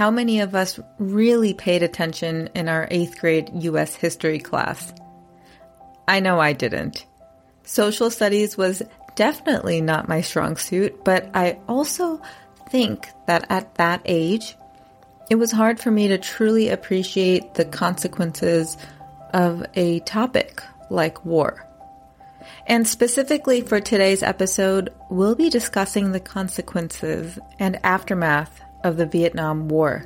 how many of us really paid attention in our eighth grade U.S. history class? I know I didn't. Social studies was definitely not my strong suit, but I also think that at that age, it was hard for me to truly appreciate the consequences of a topic like war. And specifically for today's episode, we'll be discussing the consequences and aftermath of the Vietnam War.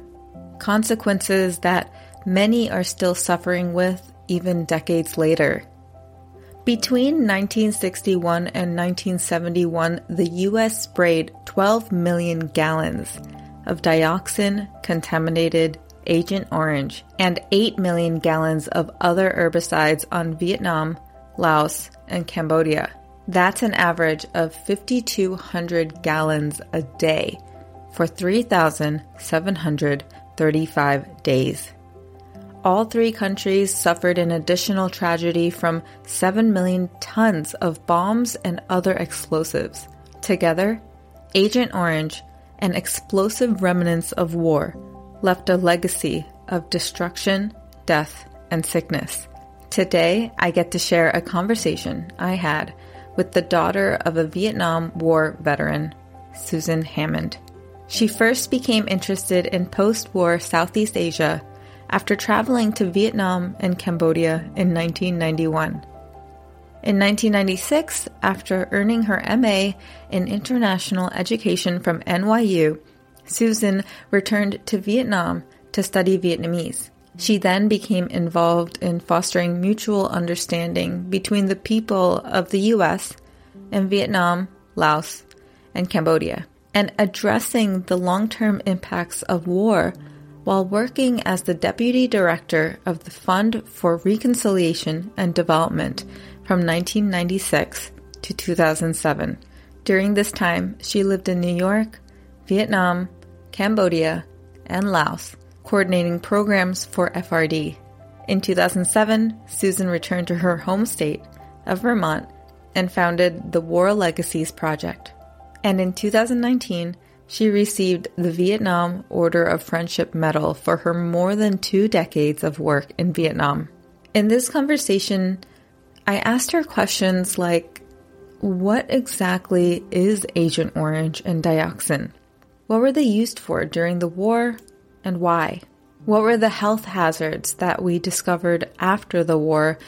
Consequences that many are still suffering with even decades later. Between 1961 and 1971, the U.S. sprayed 12 million gallons of dioxin contaminated Agent Orange and 8 million gallons of other herbicides on Vietnam, Laos, and Cambodia. That's an average of 5,200 gallons a day for 3,735 days. All three countries suffered an additional tragedy from 7 million tons of bombs and other explosives. Together, Agent Orange and explosive remnants of war left a legacy of destruction, death, and sickness. Today, I get to share a conversation I had with the daughter of a Vietnam War veteran, Susan Hammond. She first became interested in post war Southeast Asia after traveling to Vietnam and Cambodia in 1991. In 1996, after earning her MA in International Education from NYU, Susan returned to Vietnam to study Vietnamese. She then became involved in fostering mutual understanding between the people of the US and Vietnam, Laos, and Cambodia, and addressing the long term impacts of war while working as the deputy director of the Fund for Reconciliation and Development from 1996 to 2007. During this time, she lived in New York, Vietnam, Cambodia, and Laos coordinating programs for FRD. In 2007, Susan returned to her home state of Vermont and founded the War Legacies Project. And in 2019, she received the Vietnam Order of Friendship Medal for her more than two decades of work in Vietnam. In this conversation, I asked her questions like What exactly is Agent Orange and dioxin? What were they used for during the war and why? What were the health hazards that we discovered after the war,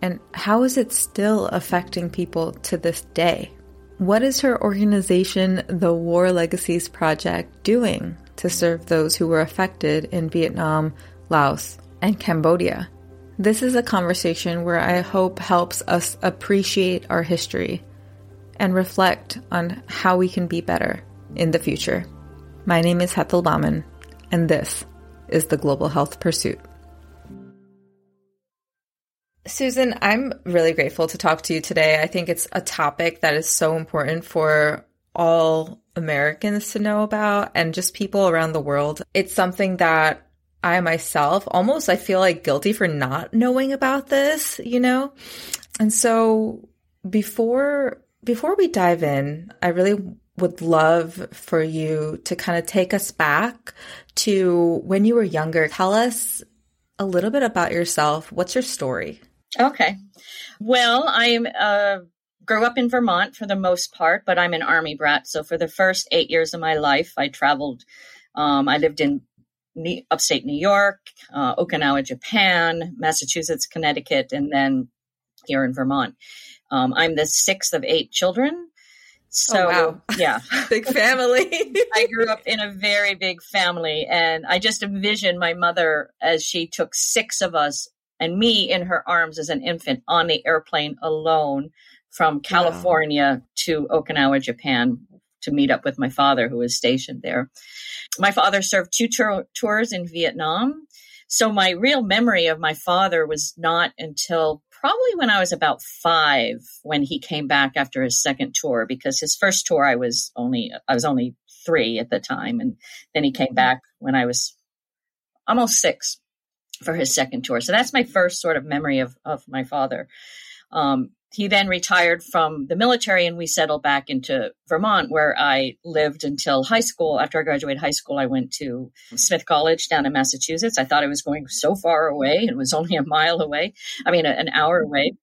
and how is it still affecting people to this day? What is her organization, the War Legacies Project, doing to serve those who were affected in Vietnam, Laos, and Cambodia? This is a conversation where I hope helps us appreciate our history and reflect on how we can be better in the future. My name is Hethel Bauman and this is the Global Health Pursuit. Susan, I'm really grateful to talk to you today. I think it's a topic that is so important for all Americans to know about and just people around the world. It's something that I myself almost I feel like guilty for not knowing about this, you know? And so before before we dive in, I really would love for you to kind of take us back to when you were younger. Tell us a little bit about yourself. What's your story? Okay. Well, I uh, grew up in Vermont for the most part, but I'm an Army brat. So for the first eight years of my life, I traveled. Um, I lived in upstate New York, uh, Okinawa, Japan, Massachusetts, Connecticut, and then here in Vermont. Um, I'm the sixth of eight children. So, oh, wow. yeah. big family. I grew up in a very big family, and I just envisioned my mother as she took six of us and me in her arms as an infant on the airplane alone from California wow. to Okinawa, Japan, to meet up with my father, who was stationed there. My father served two tur- tours in Vietnam. So my real memory of my father was not until probably when I was about five when he came back after his second tour because his first tour I was only I was only three at the time and then he came mm-hmm. back when I was almost six for his second tour. So that's my first sort of memory of of my father. Um, he then retired from the military and we settled back into Vermont where I lived until high school. After I graduated high school, I went to Smith College down in Massachusetts. I thought I was going so far away. It was only a mile away. I mean, an hour away.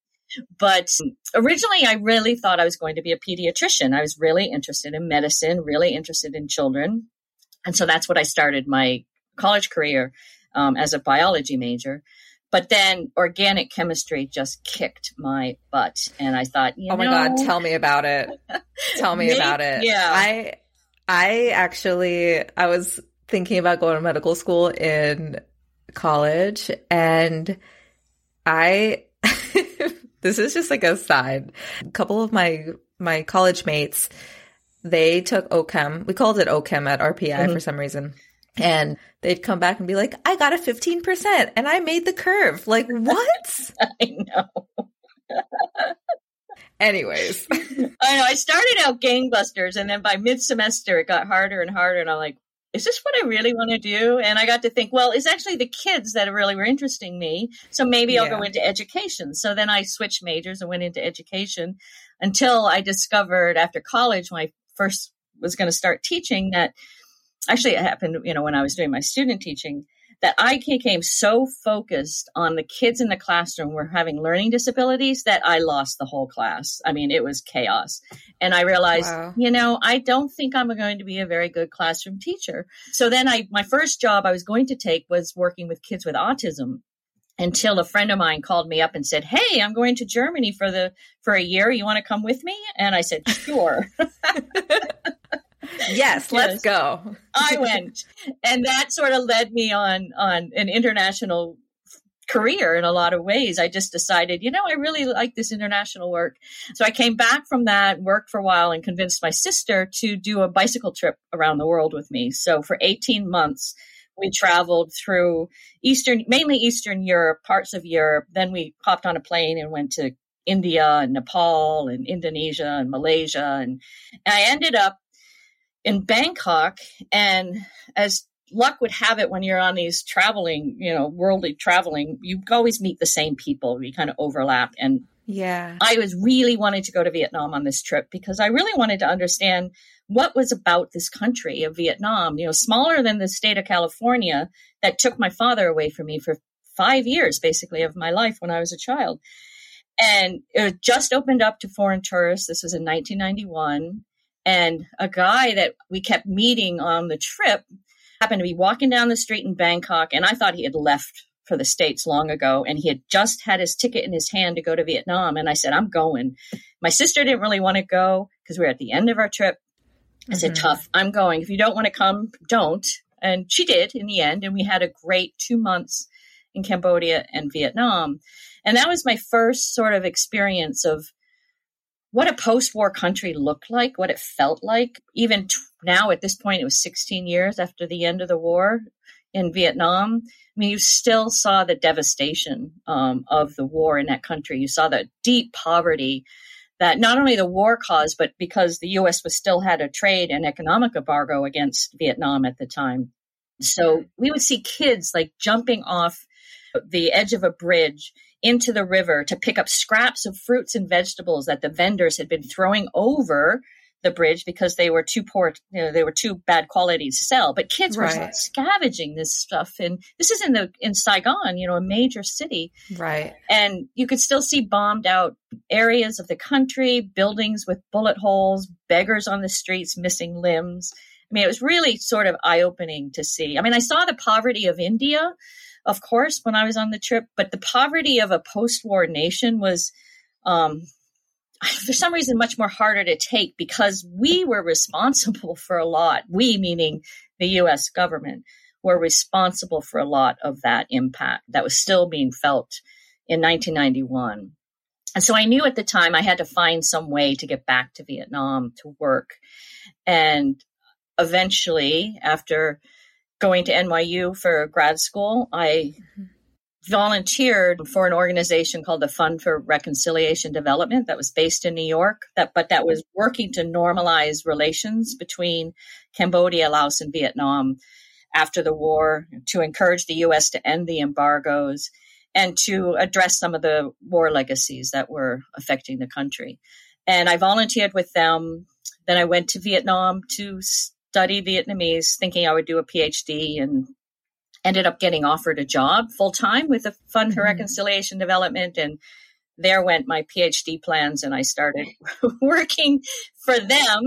But originally, I really thought I was going to be a pediatrician. I was really interested in medicine, really interested in children. And so that's what I started my college career um, as a biology major. But then organic chemistry just kicked my butt. And I thought, oh my know, God, tell me about it. tell me maybe, about it. Yeah. I, I actually, I was thinking about going to medical school in college and I, this is just like a side. A couple of my, my college mates, they took OChem. We called it OChem at RPI mm-hmm. for some reason. And they'd come back and be like, I got a 15% and I made the curve. Like, what? I know. Anyways. I know. I started out gangbusters and then by mid semester it got harder and harder. And I'm like, is this what I really want to do? And I got to think, well, it's actually the kids that really were interesting me. So maybe I'll go into education. So then I switched majors and went into education until I discovered after college when I first was going to start teaching that actually it happened, you know, when I was doing my student teaching, that I became so focused on the kids in the classroom were having learning disabilities that I lost the whole class. I mean, it was chaos. And I realized, wow. you know, I don't think I'm going to be a very good classroom teacher. So then I, my first job I was going to take was working with kids with autism until a friend of mine called me up and said, "Hey, I'm going to Germany for the for a year. You want to come with me?" And I said, "Sure." yes, let's go. I went, and that sort of led me on on an international career in a lot of ways. I just decided, you know, I really like this international work. So I came back from that, worked for a while, and convinced my sister to do a bicycle trip around the world with me. So for 18 months, we traveled through Eastern, mainly Eastern Europe, parts of Europe. Then we hopped on a plane and went to India and Nepal and Indonesia and Malaysia. And, and I ended up in Bangkok. And as luck would have it, when you're on these traveling, you know, worldly traveling, you always meet the same people. You kind of overlap. And yeah, I was really wanting to go to Vietnam on this trip because I really wanted to understand what was about this country of Vietnam, you know, smaller than the state of California that took my father away from me for five years, basically, of my life when I was a child. And it just opened up to foreign tourists. This was in 1991. And a guy that we kept meeting on the trip happened to be walking down the street in Bangkok, and I thought he had left for the States long ago, and he had just had his ticket in his hand to go to Vietnam. And I said, I'm going. My sister didn't really want to go because we were at the end of our trip. I mm-hmm. said, tough, I'm going. If you don't want to come, don't. And she did in the end. And we had a great two months in Cambodia and Vietnam. And that was my first sort of experience of what a post war country looked like, what it felt like. Even t- now, at this point, it was 16 years after the end of the war in Vietnam. I mean, you still saw the devastation um, of the war in that country. You saw the deep poverty that not only the war caused, but because the U.S. was still had a trade and economic embargo against Vietnam at the time. So we would see kids like jumping off the edge of a bridge into the river to pick up scraps of fruits and vegetables that the vendors had been throwing over the bridge because they were too poor, you know, they were too bad quality to sell. But kids right. were scavenging this stuff, and this is in the in Saigon, you know, a major city, right? And you could still see bombed out areas of the country, buildings with bullet holes, beggars on the streets, missing limbs. I mean, it was really sort of eye opening to see. I mean, I saw the poverty of India, of course, when I was on the trip, but the poverty of a post war nation was. Um, for some reason much more harder to take because we were responsible for a lot. We, meaning the US government, were responsible for a lot of that impact that was still being felt in 1991. And so I knew at the time I had to find some way to get back to Vietnam to work. And eventually, after going to NYU for grad school, I mm-hmm volunteered for an organization called the Fund for Reconciliation Development that was based in New York that but that was working to normalize relations between Cambodia, Laos and Vietnam after the war to encourage the US to end the embargoes and to address some of the war legacies that were affecting the country. And I volunteered with them. Then I went to Vietnam to study Vietnamese, thinking I would do a PhD and ended up getting offered a job full time with the Fund for mm-hmm. Reconciliation Development and there went my PhD plans and I started working for them.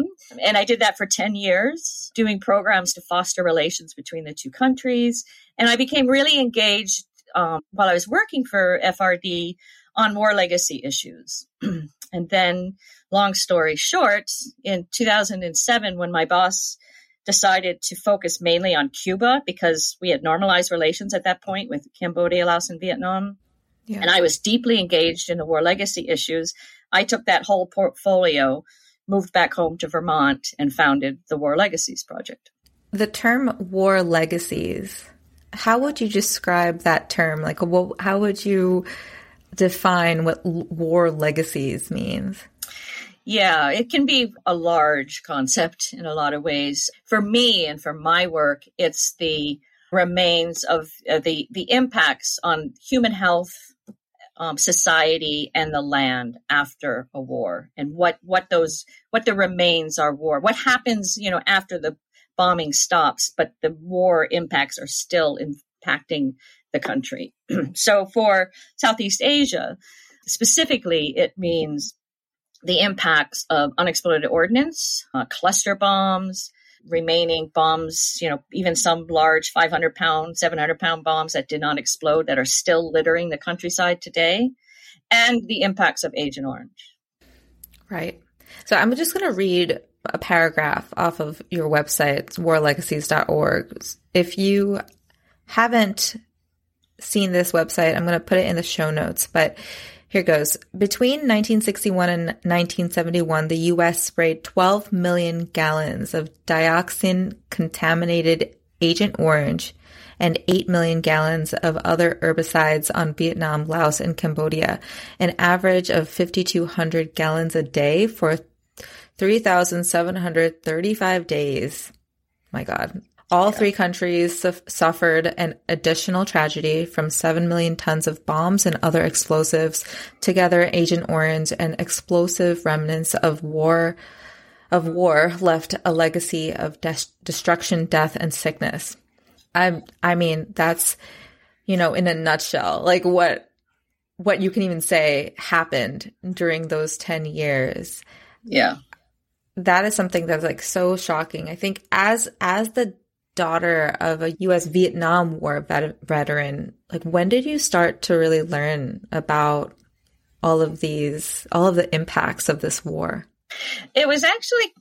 And I did that for 10 years, doing programs to foster relations between the two countries. And I became really engaged um, while I was working for FRD on war legacy issues. and then, long story short, in 2007, when my boss decided to focus mainly on Cuba because we had normalized relations at that point with Cambodia, Laos, and Vietnam. Yeah. And I was deeply engaged in the war legacy issues. I took that whole portfolio, moved back home to Vermont, and founded the War Legacies Project. The term war legacies, how would you describe that term? Like, what, how would you define what war legacies means? Yeah, it can be a large concept in a lot of ways. For me and for my work, it's the remains of uh, the the impacts on human health, um, society, and the land after a war, and what what those what the remains are war. What happens, you know, after the bombing stops, but the war impacts are still impacting the country. so for Southeast Asia, specifically, it means the impacts of unexploded ordnance, uh, cluster bombs, remaining bombs, you know, even some large 500 pound, 700 pound bombs that did not explode that are still littering the countryside today, and the impacts of Agent Orange. Right. So I'm just going to read a paragraph off of your website, warlegacies.org. If you haven't seen this website, I'm going to put it in the show notes, but here goes. Between 1961 and 1971, the U.S. sprayed 12 million gallons of dioxin contaminated Agent Orange and 8 million gallons of other herbicides on Vietnam, Laos, and Cambodia, an average of 5,200 gallons a day for 3,735 days. My God. All three countries su- suffered an additional tragedy from 7 million tons of bombs and other explosives. Together, Agent Orange and explosive remnants of war of war left a legacy of de- destruction, death, and sickness. I I mean, that's you know, in a nutshell, like what what you can even say happened during those 10 years. Yeah. That is something that's like so shocking. I think as as the daughter of a US Vietnam War vet- veteran, like when did you start to really learn about all of these, all of the impacts of this war? It was actually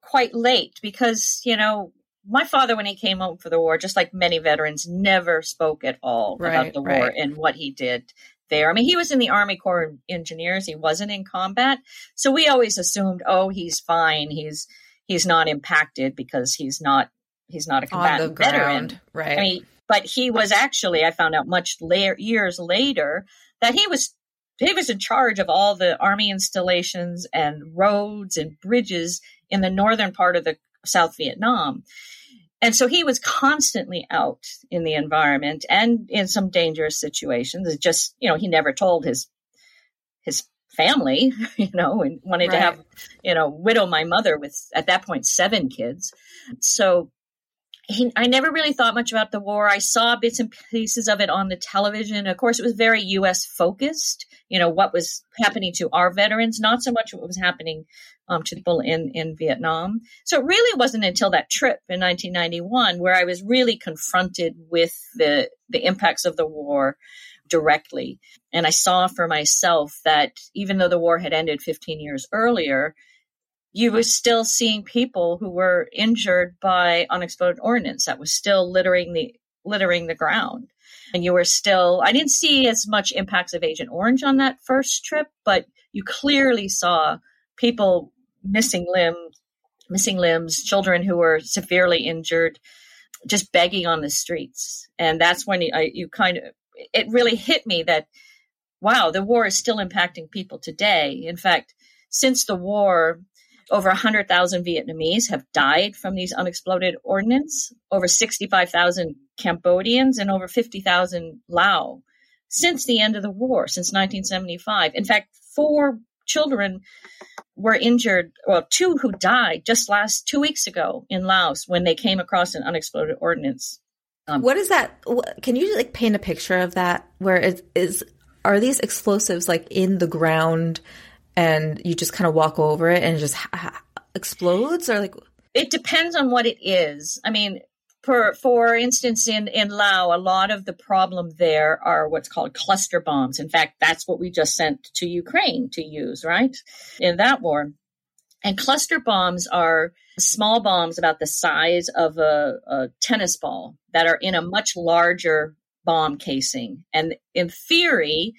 quite late because, you know, my father, when he came home for the war, just like many veterans, never spoke at all right, about the war and what he did there. I mean, he was in the Army Corps of Engineers. He wasn't in combat. So we always assumed, oh, he's fine. He's, he's not impacted because he's not he's not a combatant veteran, right? I mean, but he was actually. I found out much later, years later, that he was he was in charge of all the army installations and roads and bridges in the northern part of the South Vietnam. And so he was constantly out in the environment and in some dangerous situations. It's just, you know, he never told his his family, you know, and wanted right. to have, you know, widow my mother with at that point seven kids. So he, I never really thought much about the war. I saw bits and pieces of it on the television. Of course, it was very U.S. focused. You know what was happening to our veterans, not so much what was happening um, to people in in Vietnam. So it really wasn't until that trip in 1991 where I was really confronted with the the impacts of the war directly, and I saw for myself that even though the war had ended 15 years earlier, you were still seeing people who were injured by unexploded ordnance that was still littering the littering the ground. And you were still I didn't see as much impacts of Agent Orange on that first trip, but you clearly saw people missing limbs, missing limbs, children who were severely injured, just begging on the streets. And that's when you, I, you kind of it really hit me that wow, the war is still impacting people today. In fact, since the war, over 100,000 Vietnamese have died from these unexploded ordnance, over 65,000 Cambodians, and over 50,000 Lao since the end of the war, since 1975. In fact, four children were injured, well, two who died just last two weeks ago in Laos when they came across an unexploded ordnance. Um, what is that? Can you like paint a picture of that? Where it is, are these explosives like in the ground and you just kind of walk over it and it just ha- explodes or like? It depends on what it is. I mean, for for instance, in in Laos, a lot of the problem there are what's called cluster bombs. In fact, that's what we just sent to Ukraine to use, right, in that war. And cluster bombs are small bombs about the size of a, a tennis ball that are in a much larger bomb casing. And in theory,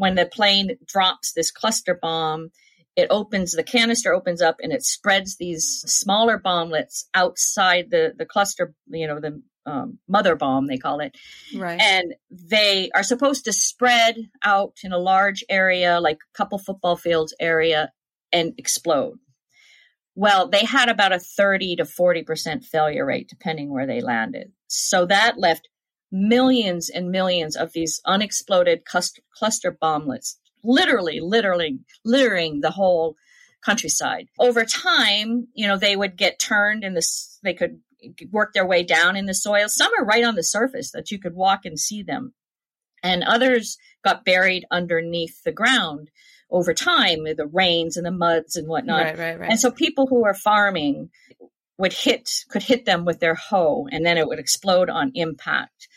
when the plane drops this cluster bomb, it opens the canister opens up and it spreads these smaller bomblets outside the the cluster you know the um, mother bomb they call it. Right. And they are supposed to spread out in a large area like a couple football fields area and explode. Well they had about a 30 to 40% failure rate depending where they landed. So that left millions and millions of these unexploded cluster bomblets literally, literally littering the whole countryside. Over time, you know, they would get turned and this, they could work their way down in the soil. Some are right on the surface that you could walk and see them. And others got buried underneath the ground over time, the rains and the muds and whatnot. Right, right, right. And so people who are farming would hit, could hit them with their hoe and then it would explode on impact.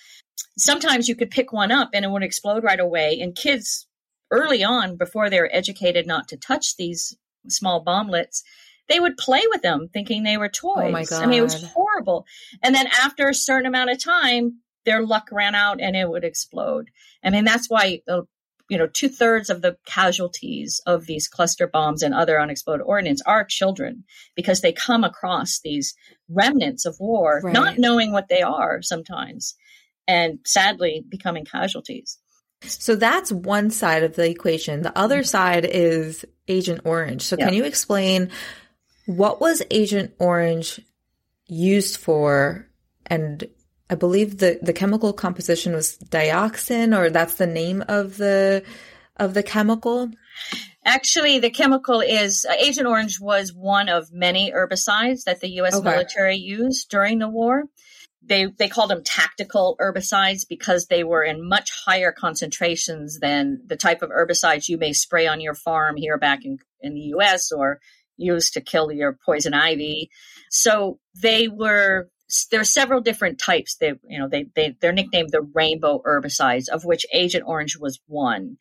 Sometimes you could pick one up and it would explode right away. And kids early on, before they were educated not to touch these small bomblets, they would play with them thinking they were toys. Oh my God. I mean, it was horrible. And then after a certain amount of time, their luck ran out and it would explode. I mean, that's why, uh, you know, two thirds of the casualties of these cluster bombs and other unexploded ordnance are children because they come across these remnants of war, right. not knowing what they are sometimes, and sadly becoming casualties. So that's one side of the equation. The other mm-hmm. side is Agent Orange. So can you explain what was Agent Orange used for? And I believe the, the chemical composition was dioxin, or that's the name of the of the chemical. Actually, the chemical is uh, Agent Orange was one of many herbicides that the U.S. Okay. military used during the war they they called them tactical herbicides because they were in much higher concentrations than the type of herbicides you may spray on your farm here back in, in the US or use to kill your poison ivy. So they were there are several different types. They you know they they they're nicknamed the rainbow herbicides, of which Agent Orange was one.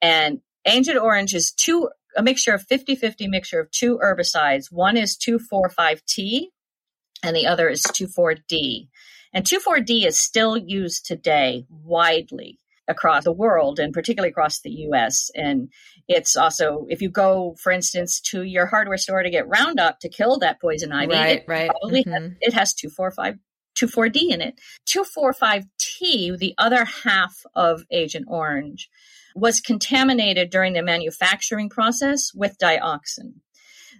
And Agent Orange is two a mixture of 50-50 mixture of two herbicides. One is 2,4,5-T and the other is 2,4-D. And 2,4-D is still used today widely across the world and particularly across the US. And it's also, if you go, for instance, to your hardware store to get Roundup to kill that poison ivy, right, it right. probably mm-hmm. has, it has 245. 2,4-D in it. 2,4,5-T, the other half of Agent Orange, was contaminated during the manufacturing process with dioxin.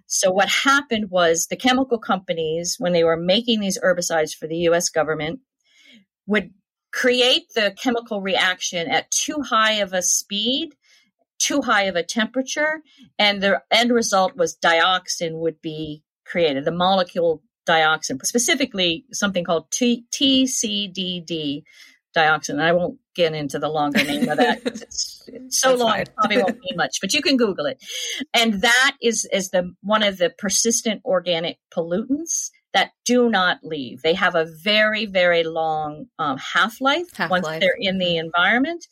So what happened was the chemical companies, when they were making these herbicides for the US government, would create the chemical reaction at too high of a speed, too high of a temperature, and the end result was dioxin would be created, the molecule dioxin, specifically something called T- TCDD dioxin. I won't get into the longer name of that. It's, it's so That's long, it probably won't mean much, but you can Google it. And that is, is the, one of the persistent organic pollutants that do not leave. They have a very, very long um, half life once they're in the mm-hmm. environment.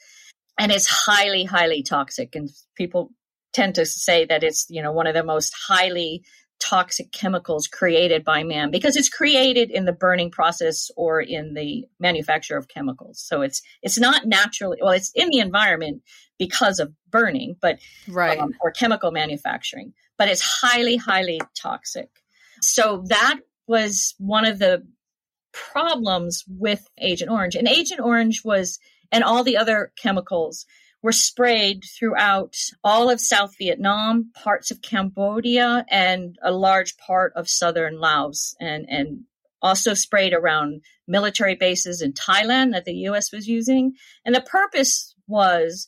And it's highly, highly toxic. And people tend to say that it's, you know, one of the most highly toxic chemicals created by man because it's created in the burning process or in the manufacture of chemicals. So it's it's not naturally well, it's in the environment because of burning, but right um, or chemical manufacturing, but it's highly highly toxic. So that was one of the problems with Agent Orange, and Agent Orange was and all the other chemicals were sprayed throughout all of South Vietnam, parts of Cambodia, and a large part of southern Laos, and, and also sprayed around military bases in Thailand that the US was using. And the purpose was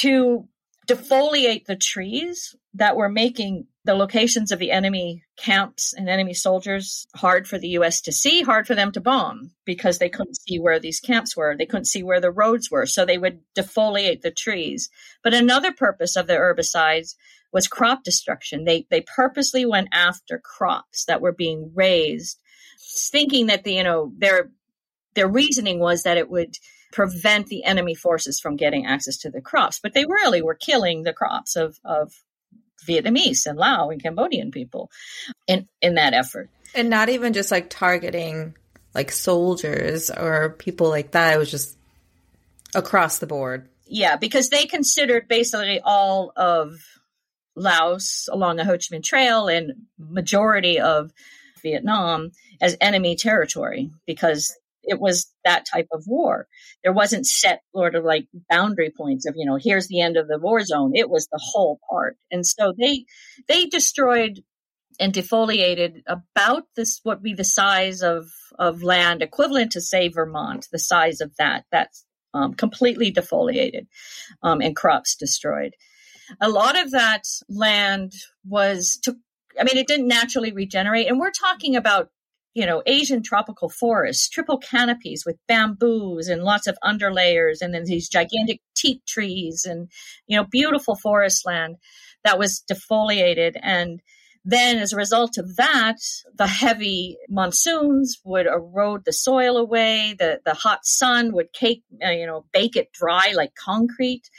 to defoliate the trees that were making the locations of the enemy camps and enemy soldiers hard for the US to see, hard for them to bomb because they couldn't see where these camps were. They couldn't see where the roads were. So they would defoliate the trees. But another purpose of the herbicides was crop destruction. They, they purposely went after crops that were being raised, thinking that the, you know, their, their reasoning was that it would prevent the enemy forces from getting access to the crops. But they really were killing the crops of, of Vietnamese and Lao and Cambodian people in, in that effort. And not even just like targeting like soldiers or people like that. It was just across the board. Yeah, because they considered basically all of Laos along the Ho Chi Minh Trail and majority of Vietnam as enemy territory because it was that type of war. There wasn't set sort of like boundary points of, you know, here's the end of the war zone. It was the whole part. And so they, they destroyed and defoliated about this, what be the size of, of land equivalent to say Vermont, the size of that. That's um, completely defoliated um, and crops destroyed. A lot of that land was to, I mean, it didn't naturally regenerate. And we're talking about you know, Asian tropical forests, triple canopies with bamboos and lots of underlayers, and then these gigantic teak trees and, you know, beautiful forest land that was defoliated. And then as a result of that, the heavy monsoons would erode the soil away. The, the hot sun would cake, uh, you know, bake it dry like concrete,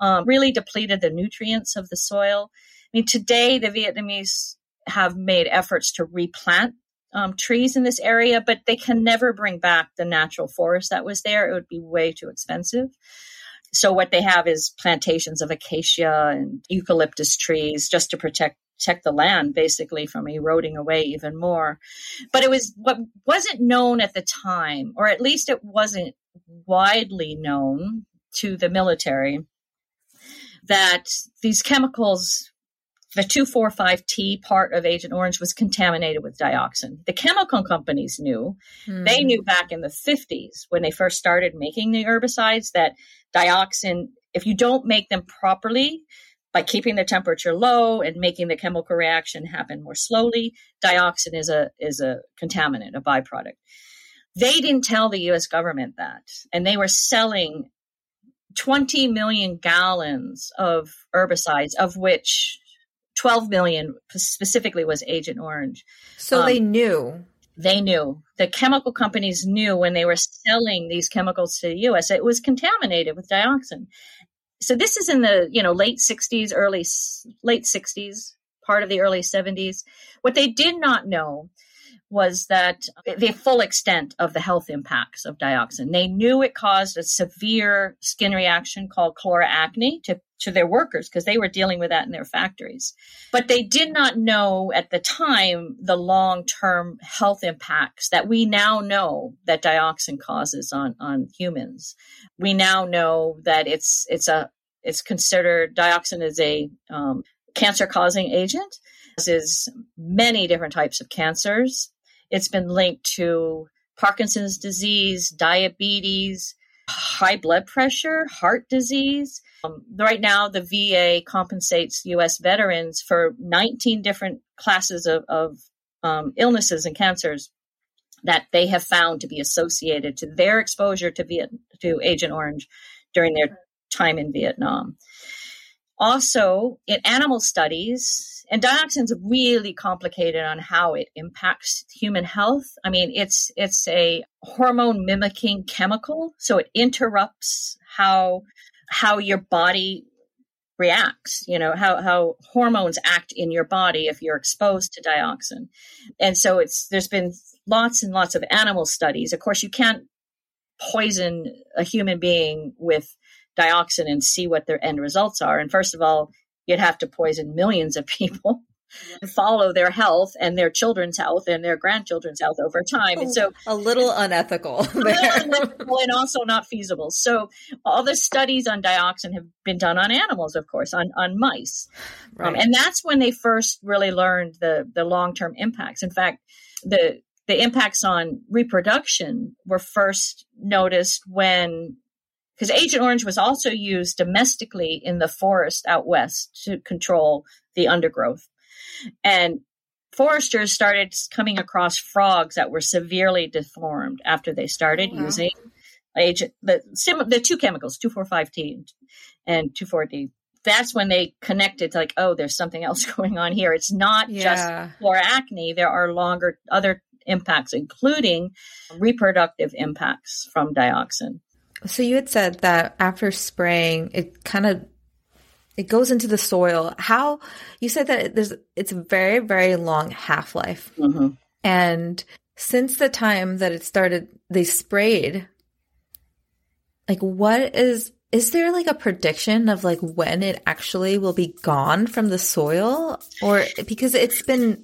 um, really depleted the nutrients of the soil. I mean, today the Vietnamese have made efforts to replant um, trees in this area, but they can never bring back the natural forest that was there. It would be way too expensive. So what they have is plantations of acacia and eucalyptus trees just to protect protect the land basically from eroding away even more. But it was what wasn't known at the time, or at least it wasn't widely known to the military, that these chemicals the 2,4,5-T part of Agent Orange was contaminated with dioxin. The chemical companies knew. Mm. They knew back in the 50s when they first started making the herbicides that dioxin, if you don't make them properly, by keeping the temperature low and making the chemical reaction happen more slowly, dioxin is a is a contaminant, a byproduct. They didn't tell the US government that. And they were selling 20 million gallons of herbicides, of which 12 million specifically was Agent Orange. So um, they knew. They knew. The chemical companies knew when they were selling these chemicals to the US it was contaminated with dioxin. So this is in the, you know, late 60s, early late 60s, part of the early 70s. What they did not know was that the full extent of the health impacts of dioxin. They knew it caused a severe skin reaction called chloracne to, to their workers because they were dealing with that in their factories. But they did not know at the time the long term health impacts that we now know that dioxin causes on, on humans. We now know that it's, it's a, it's considered dioxin is a um, cancer causing agent is many different types of cancers it's been linked to Parkinson's disease, diabetes, high blood pressure, heart disease. Um, right now, the VA compensates U.S. veterans for 19 different classes of, of um, illnesses and cancers that they have found to be associated to their exposure to, Viet- to Agent Orange during their time in Vietnam. Also, in animal studies, and dioxin's really complicated on how it impacts human health. I mean, it's it's a hormone mimicking chemical, so it interrupts how how your body reacts, you know, how how hormones act in your body if you're exposed to dioxin. And so it's there's been lots and lots of animal studies. Of course, you can't poison a human being with dioxin and see what their end results are. And first of all, you'd have to poison millions of people and follow their health and their children's health and their grandchildren's health over time. And so a little unethical, a little unethical and also not feasible. So all the studies on dioxin have been done on animals, of course, on, on mice. Um, right. Um, and that's when they first really learned the, the long-term impacts. In fact, the, the impacts on reproduction were first noticed when because Agent Orange was also used domestically in the forest out west to control the undergrowth. And foresters started coming across frogs that were severely deformed after they started oh, wow. using agent the the two chemicals 2,4,5-T and 2,4-D. That's when they connected to like, oh, there's something else going on here. It's not yeah. just chloracne. There are longer other impacts, including reproductive impacts from dioxin. So you had said that after spraying, it kind of it goes into the soil. How you said that there's it's a very very long half life, mm-hmm. and since the time that it started, they sprayed. Like, what is is there like a prediction of like when it actually will be gone from the soil, or because it's been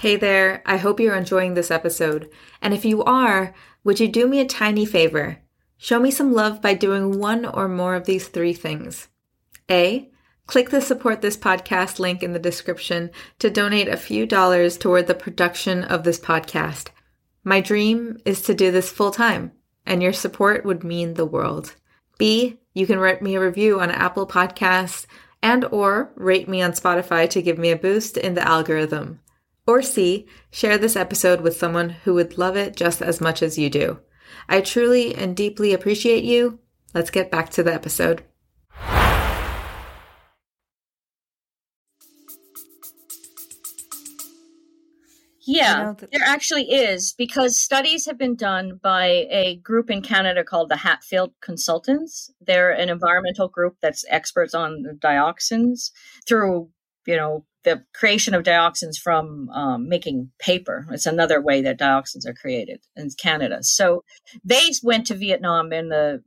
Hey there, I hope you're enjoying this episode. And if you are, would you do me a tiny favor? Show me some love by doing one or more of these three things. A. Click the support this podcast link in the description to donate a few dollars toward the production of this podcast. My dream is to do this full time, and your support would mean the world. B. You can write me a review on Apple Podcasts and or rate me on Spotify to give me a boost in the algorithm. Or C, share this episode with someone who would love it just as much as you do. I truly and deeply appreciate you. Let's get back to the episode. Yeah, there actually is because studies have been done by a group in Canada called the Hatfield Consultants. They're an environmental group that's experts on dioxins through, you know, the creation of dioxins from um, making paper. It's another way that dioxins are created in Canada. So they went to Vietnam in the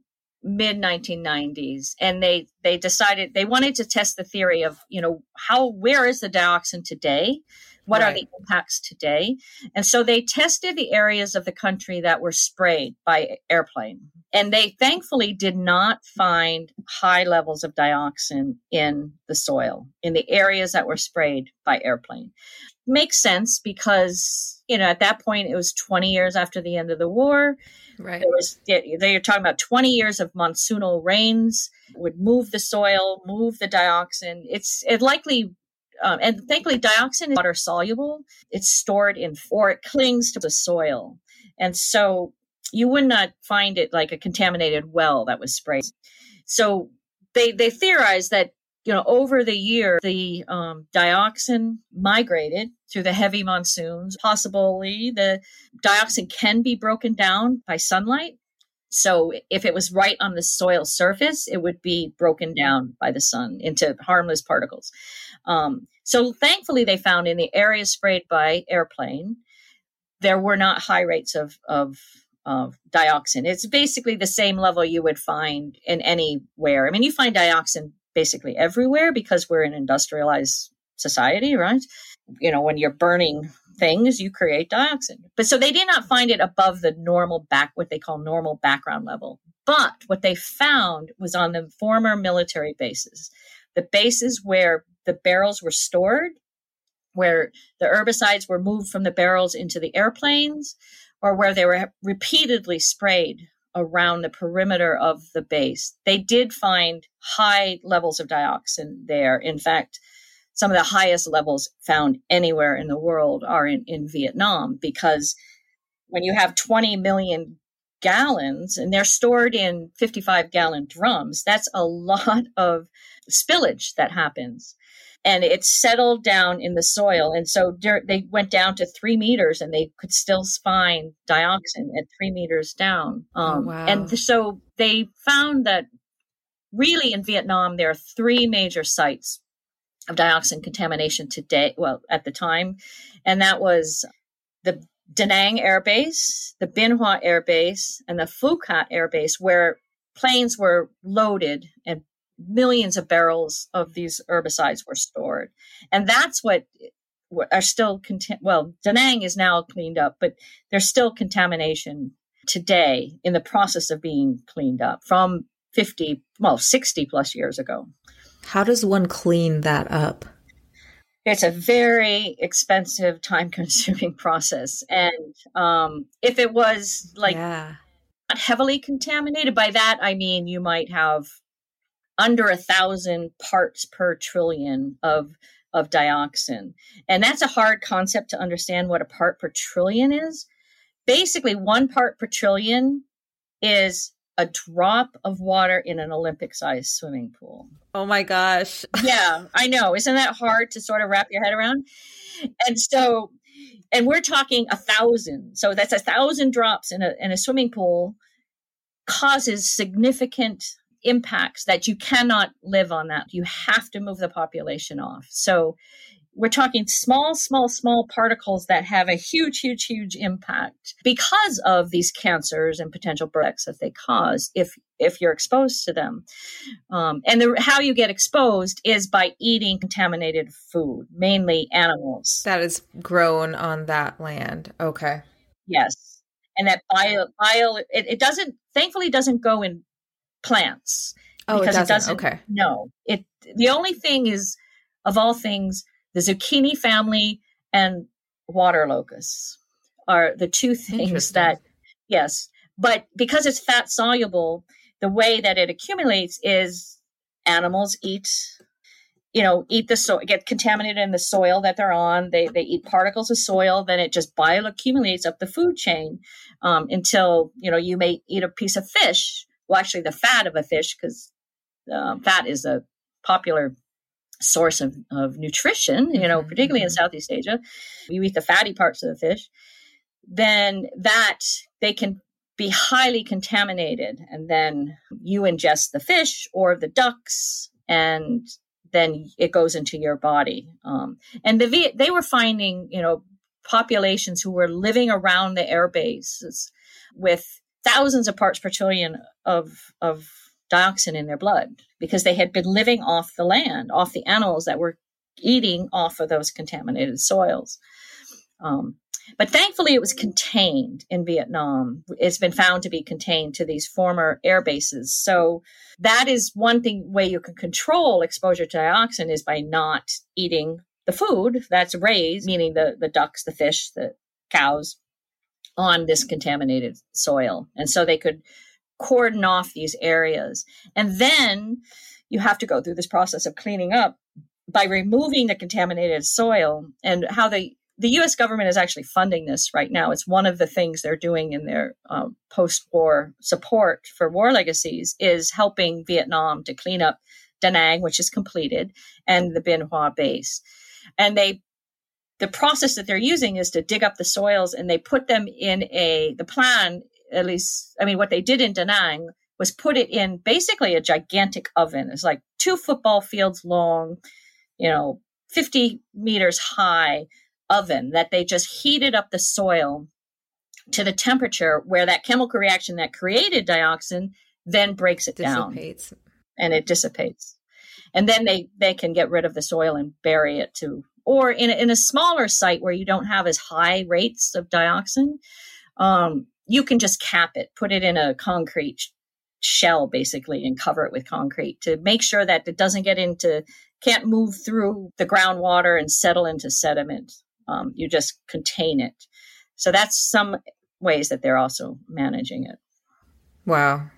mid 1990s and they they decided they wanted to test the theory of you know how where is the dioxin today what right. are the impacts today? And so they tested the areas of the country that were sprayed by airplane. And they thankfully did not find high levels of dioxin in the soil, in the areas that were sprayed by airplane. Makes sense because, you know, at that point it was 20 years after the end of the war. Right. There was they're talking about 20 years of monsoonal rains would move the soil, move the dioxin. It's it likely um, and thankfully, dioxin is water soluble. It's stored in, or it clings to the soil. And so you would not find it like a contaminated well that was sprayed. So they, they theorized that, you know, over the year, the um, dioxin migrated through the heavy monsoons. Possibly the dioxin can be broken down by sunlight. So if it was right on the soil surface, it would be broken down by the sun into harmless particles. Um, so thankfully, they found in the area sprayed by airplane, there were not high rates of, of, of dioxin. It's basically the same level you would find in anywhere. I mean, you find dioxin basically everywhere because we're an industrialized society, right? You know, when you're burning things, you create dioxin. But so they did not find it above the normal back, what they call normal background level. But what they found was on the former military bases, the bases where the barrels were stored, where the herbicides were moved from the barrels into the airplanes, or where they were repeatedly sprayed around the perimeter of the base. They did find high levels of dioxin there. In fact, some of the highest levels found anywhere in the world are in, in Vietnam because when you have 20 million gallons and they're stored in 55 gallon drums, that's a lot of spillage that happens and it settled down in the soil. And so they went down to three meters and they could still find dioxin at three meters down. Oh, um, oh, wow. And so they found that really in Vietnam, there are three major sites of dioxin contamination today, well, at the time. And that was the Da Nang Air Base, the Bien Hoa Air Base, and the Phu Cat Air Base, where planes were loaded and millions of barrels of these herbicides were stored. And that's what are still content. Well, Da Nang is now cleaned up, but there's still contamination today in the process of being cleaned up from 50, well, 60 plus years ago. How does one clean that up? it's a very expensive, time consuming process. And um, if it was like yeah. not heavily contaminated, by that I mean you might have under a thousand parts per trillion of of dioxin. And that's a hard concept to understand what a part per trillion is. Basically, one part per trillion is a drop of water in an Olympic sized swimming pool. Oh my gosh. yeah, I know. Isn't that hard to sort of wrap your head around? And so, and we're talking a thousand. So that's a thousand drops in a, in a swimming pool causes significant impacts that you cannot live on that. You have to move the population off. So we're talking small, small, small particles that have a huge, huge, huge impact because of these cancers and potential births that they cause if if you're exposed to them. Um, and the, how you get exposed is by eating contaminated food, mainly animals that is grown on that land. Okay. Yes, and that bio bio it, it doesn't thankfully doesn't go in plants. Oh, because it doesn't. it doesn't. Okay. No, it. The only thing is, of all things, the zucchini family and water locusts are the two things that, yes, but because it's fat soluble, the way that it accumulates is animals eat you know, eat the soil, get contaminated in the soil that they're on. They, they eat particles of soil, then it just bioaccumulates up the food chain um, until, you know, you may eat a piece of fish. Well, actually, the fat of a fish, because um, fat is a popular source of, of nutrition, you know, mm-hmm. particularly in mm-hmm. Southeast Asia. You eat the fatty parts of the fish, then that they can be highly contaminated. And then you ingest the fish or the ducks and then it goes into your body. Um, and the they were finding, you know, populations who were living around the air bases with thousands of parts per trillion of of dioxin in their blood because they had been living off the land, off the animals that were eating off of those contaminated soils. Um, but thankfully, it was contained in Vietnam. It's been found to be contained to these former air bases. So that is one thing way you can control exposure to dioxin is by not eating the food that's raised, meaning the, the ducks, the fish, the cows, on this contaminated soil. And so they could cordon off these areas. And then you have to go through this process of cleaning up by removing the contaminated soil and how the the U.S. government is actually funding this right now. It's one of the things they're doing in their um, post-war support for war legacies is helping Vietnam to clean up Da Nang, which is completed, and the Bien Hoa base. And they, the process that they're using is to dig up the soils and they put them in a. The plan, at least, I mean, what they did in Da Nang was put it in basically a gigantic oven. It's like two football fields long, you know, 50 meters high oven that they just heated up the soil to the temperature where that chemical reaction that created dioxin then breaks it dissipates. down and it dissipates and then they they can get rid of the soil and bury it too or in a, in a smaller site where you don't have as high rates of dioxin um, you can just cap it put it in a concrete shell basically and cover it with concrete to make sure that it doesn't get into can't move through the groundwater and settle into sediment um, you just contain it. So that's some ways that they're also managing it. Wow.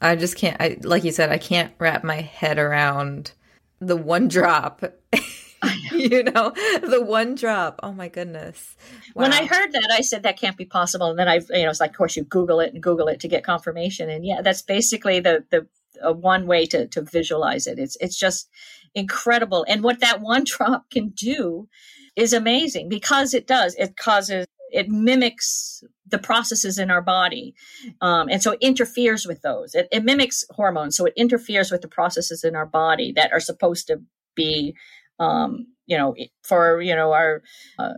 I just can't, I, like you said, I can't wrap my head around the one drop. you know, the one drop. Oh my goodness. Wow. When I heard that, I said that can't be possible. And then I, you know, it's like, of course, you Google it and Google it to get confirmation. And yeah, that's basically the the uh, one way to to visualize it. It's it's just incredible. And what that one drop can do is amazing because it does. It causes, it mimics the processes in our body. Um, and so it interferes with those. It, it, mimics hormones. So it interferes with the processes in our body that are supposed to be, um, you know, for, you know, our, uh,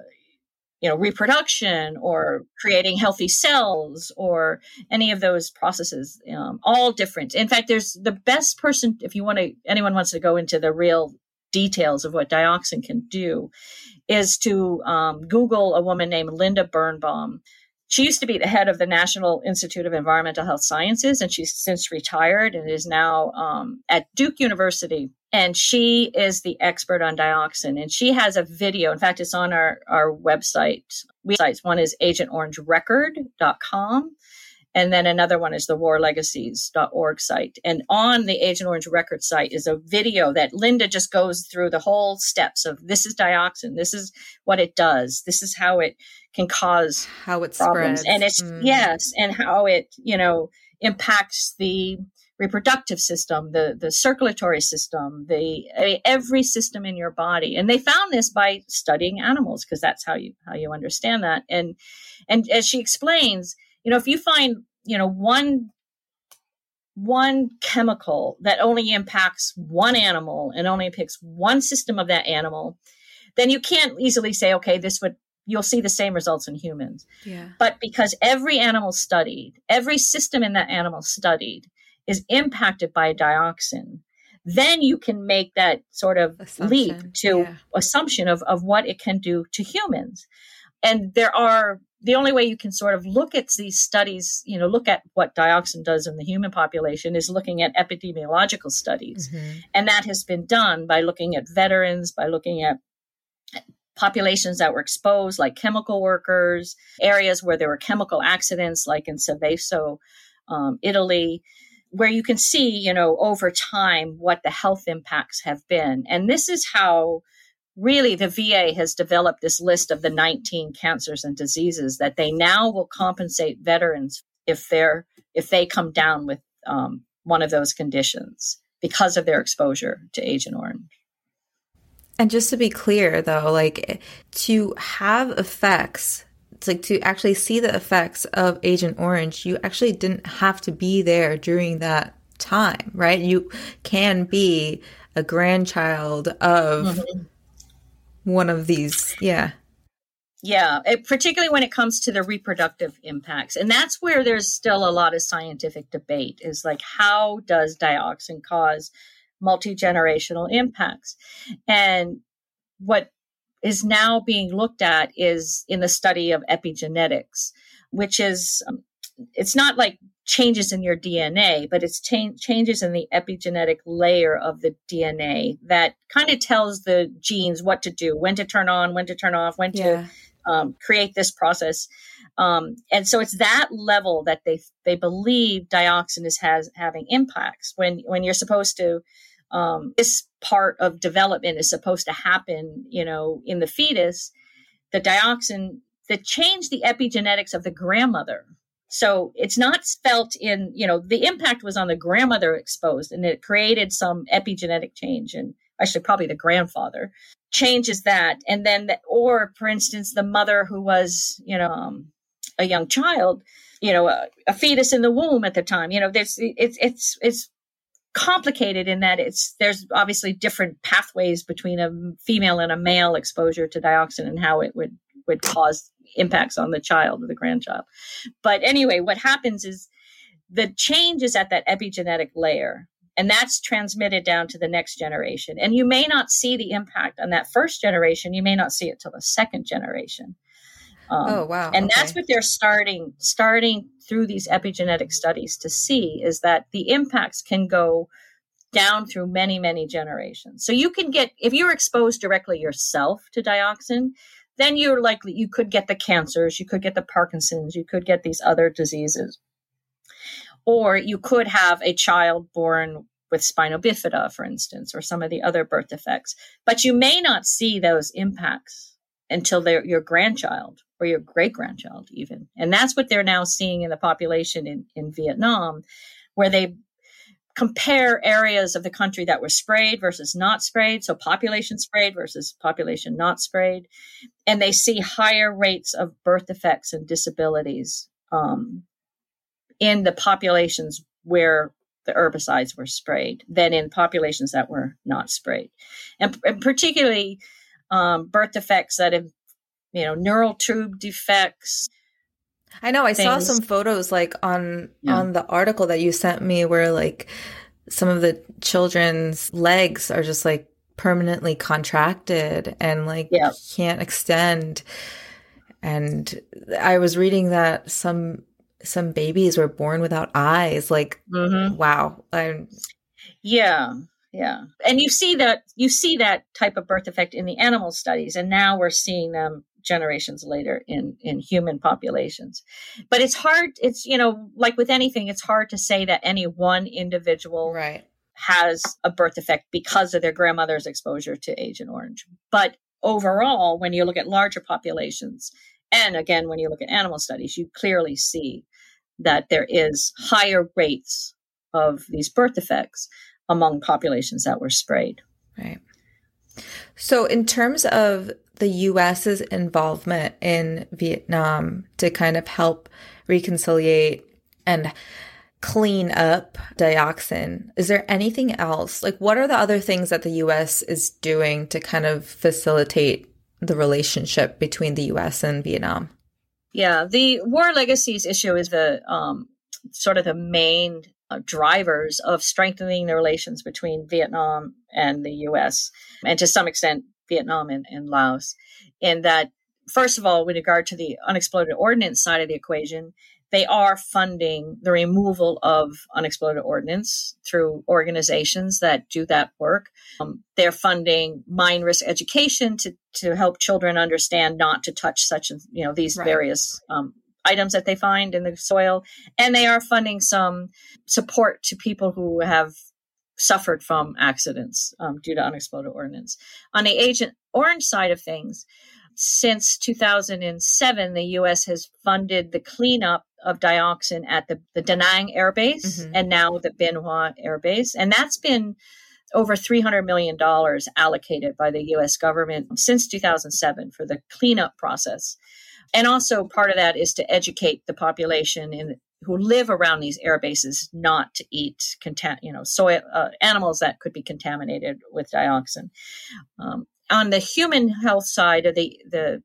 you know, reproduction or creating healthy cells or any of those processes, um, all different. In fact, there's the best person, if you want to, anyone wants to go into the real details of what dioxin can do is to um, Google a woman named Linda Birnbaum. She used to be the head of the National Institute of Environmental Health Sciences, and she's since retired and is now um, at Duke University and she is the expert on dioxin. And she has a video in fact it's on our our website. Websites one is agentorangerecord.com and then another one is the warlegacies.org site. And on the agent orange record site is a video that linda just goes through the whole steps of this is dioxin. This is what it does. This is how it can cause how it problems. Spreads. and it's Mm. yes and how it you know impacts the reproductive system, the the circulatory system, the every system in your body. And they found this by studying animals because that's how you how you understand that. And and as she explains, you know, if you find you know one one chemical that only impacts one animal and only impacts one system of that animal, then you can't easily say, okay, this would you'll see the same results in humans. Yeah. But because every animal studied, every system in that animal studied is impacted by dioxin, then you can make that sort of leap to yeah. assumption of, of what it can do to humans. And there are the only way you can sort of look at these studies, you know, look at what dioxin does in the human population is looking at epidemiological studies. Mhm. And that has been done by looking at veterans, by looking at populations that were exposed, like chemical workers, areas where there were chemical accidents, like in Seveso, um, Italy, where you can see, you know, over time what the health impacts have been. And this is how really the VA has developed this list of the 19 cancers and diseases that they now will compensate veterans if they're if they come down with um, one of those conditions because of their exposure to Agent Orange. And just to be clear, though, like to have effects, like to actually see the effects of Agent Orange, you actually didn't have to be there during that time, right? You can be a grandchild of mm-hmm. one of these. Yeah. Yeah, it, particularly when it comes to the reproductive impacts. And that's where there's still a lot of scientific debate is like, how does dioxin cause multi generational impacts? And what is now being looked at is in the study of epigenetics, which is, um, it's not like changes in your DNA, but it's cha- changes in the epigenetic layer of the DNA that kind of tells the genes what to do, when to turn on, when to turn off, when to Yeah. um, create this process. Um, and so it's that level that they they believe dioxin is has having impacts when when you're supposed to um, this part of development is supposed to happen, you know, in the fetus. The dioxin that changed the epigenetics of the grandmother. So it's not felt in, you know, the impact was on the grandmother exposed and it created some epigenetic change and actually probably the grandfather changes that and then the, or for instance the mother who was you know um, a young child you know a, a fetus in the womb at the time you know there's it's it's it's complicated in that it's there's obviously different pathways between a female and a male exposure to dioxin and how it would would cause impacts on the child or the grandchild. But anyway what happens is the change is at that epigenetic layer and that's transmitted down to the next generation. And you may not see the impact on that first generation. You may not see it till the second generation um, Oh, wow. and that's what they're starting starting through these epigenetic studies to see is that the impacts can go down through many many generations so you can get if you're exposed directly yourself to dioxin then you're likely you could get the cancers you could get the parkinson's you could get these other diseases or you could have a child born with spina bifida, for instance, or some of the other birth defects. But you may not see those impacts until they're your grandchild or your great grandchild, even. And that's what they're now seeing in the population in, in Vietnam, where they compare areas of the country that were sprayed versus not sprayed. So population sprayed versus population not sprayed. And they see higher rates of birth defects and disabilities um, in the populations where the herbicides were sprayed than in populations that were not sprayed. And, and particularly um, birth defects that have, you know, neural tube defects. I know. I saw some photos like on Yeah. on the article that you sent me where like some of the children's legs are just like permanently contracted and like Yeah. can't extend. And I was reading that some some babies were born without eyes. Like Mhm. wow. I Yeah. Yeah. And you see that you see that type of birth effect in the animal studies, and now we're seeing them generations later in in human populations. But it's hard. It's you know like with anything, it's hard to say that any one individual right has a birth effect because of their grandmother's exposure to Agent Orange. But overall, when you look at larger populations, and again when you look at animal studies, you clearly see that there is higher rates of these birth defects among populations that were sprayed. Right. So, in terms of the US's involvement in Vietnam to kind of help reconciliate and clean up dioxin, is there anything else? Like, what are the other things that the US is doing to kind of facilitate the relationship between the US and Vietnam? Yeah, the war legacies issue is the um, sort of the main drivers of strengthening the relations between Vietnam and the US, and to some extent, Vietnam and, and Laos. In that, first of all, with regard to the unexploded ordnance side of the equation, they are funding the removal of unexploded ordnance through organizations that do that work. Um, they're funding mine risk education to, to help children understand not to touch such, you know, these right. various um, items that they find in the soil. And they are funding some support to people who have suffered from accidents um, due to unexploded ordnance. On the Agent Orange side of things, since 2007, the U.S. has funded the cleanup of dioxin at the, the Da Nang Air Base mm-hmm. and now the Bien Hoa Air Base. And that's been over $300 million allocated by the U.S. government since 2007 for the cleanup process. And also part of that is to educate the population in who live around these air bases not to eat contam- you know soy uh, animals that could be contaminated with dioxin. Um, on the human health side of the the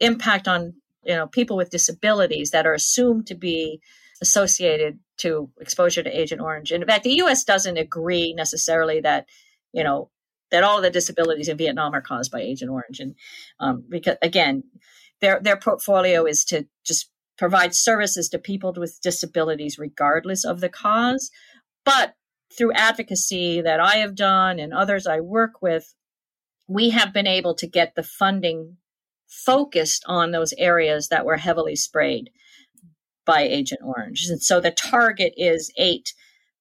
impact on you know people with disabilities that are assumed to be associated to exposure to agent orange and in fact the us doesn't agree necessarily that you know that all the disabilities in vietnam are caused by agent orange and um, because again their their portfolio is to just provide services to people with disabilities regardless of the cause but through advocacy that I have done and others I work with we have been able to get the funding focused on those areas that were heavily sprayed by Agent Orange. And so the target is eight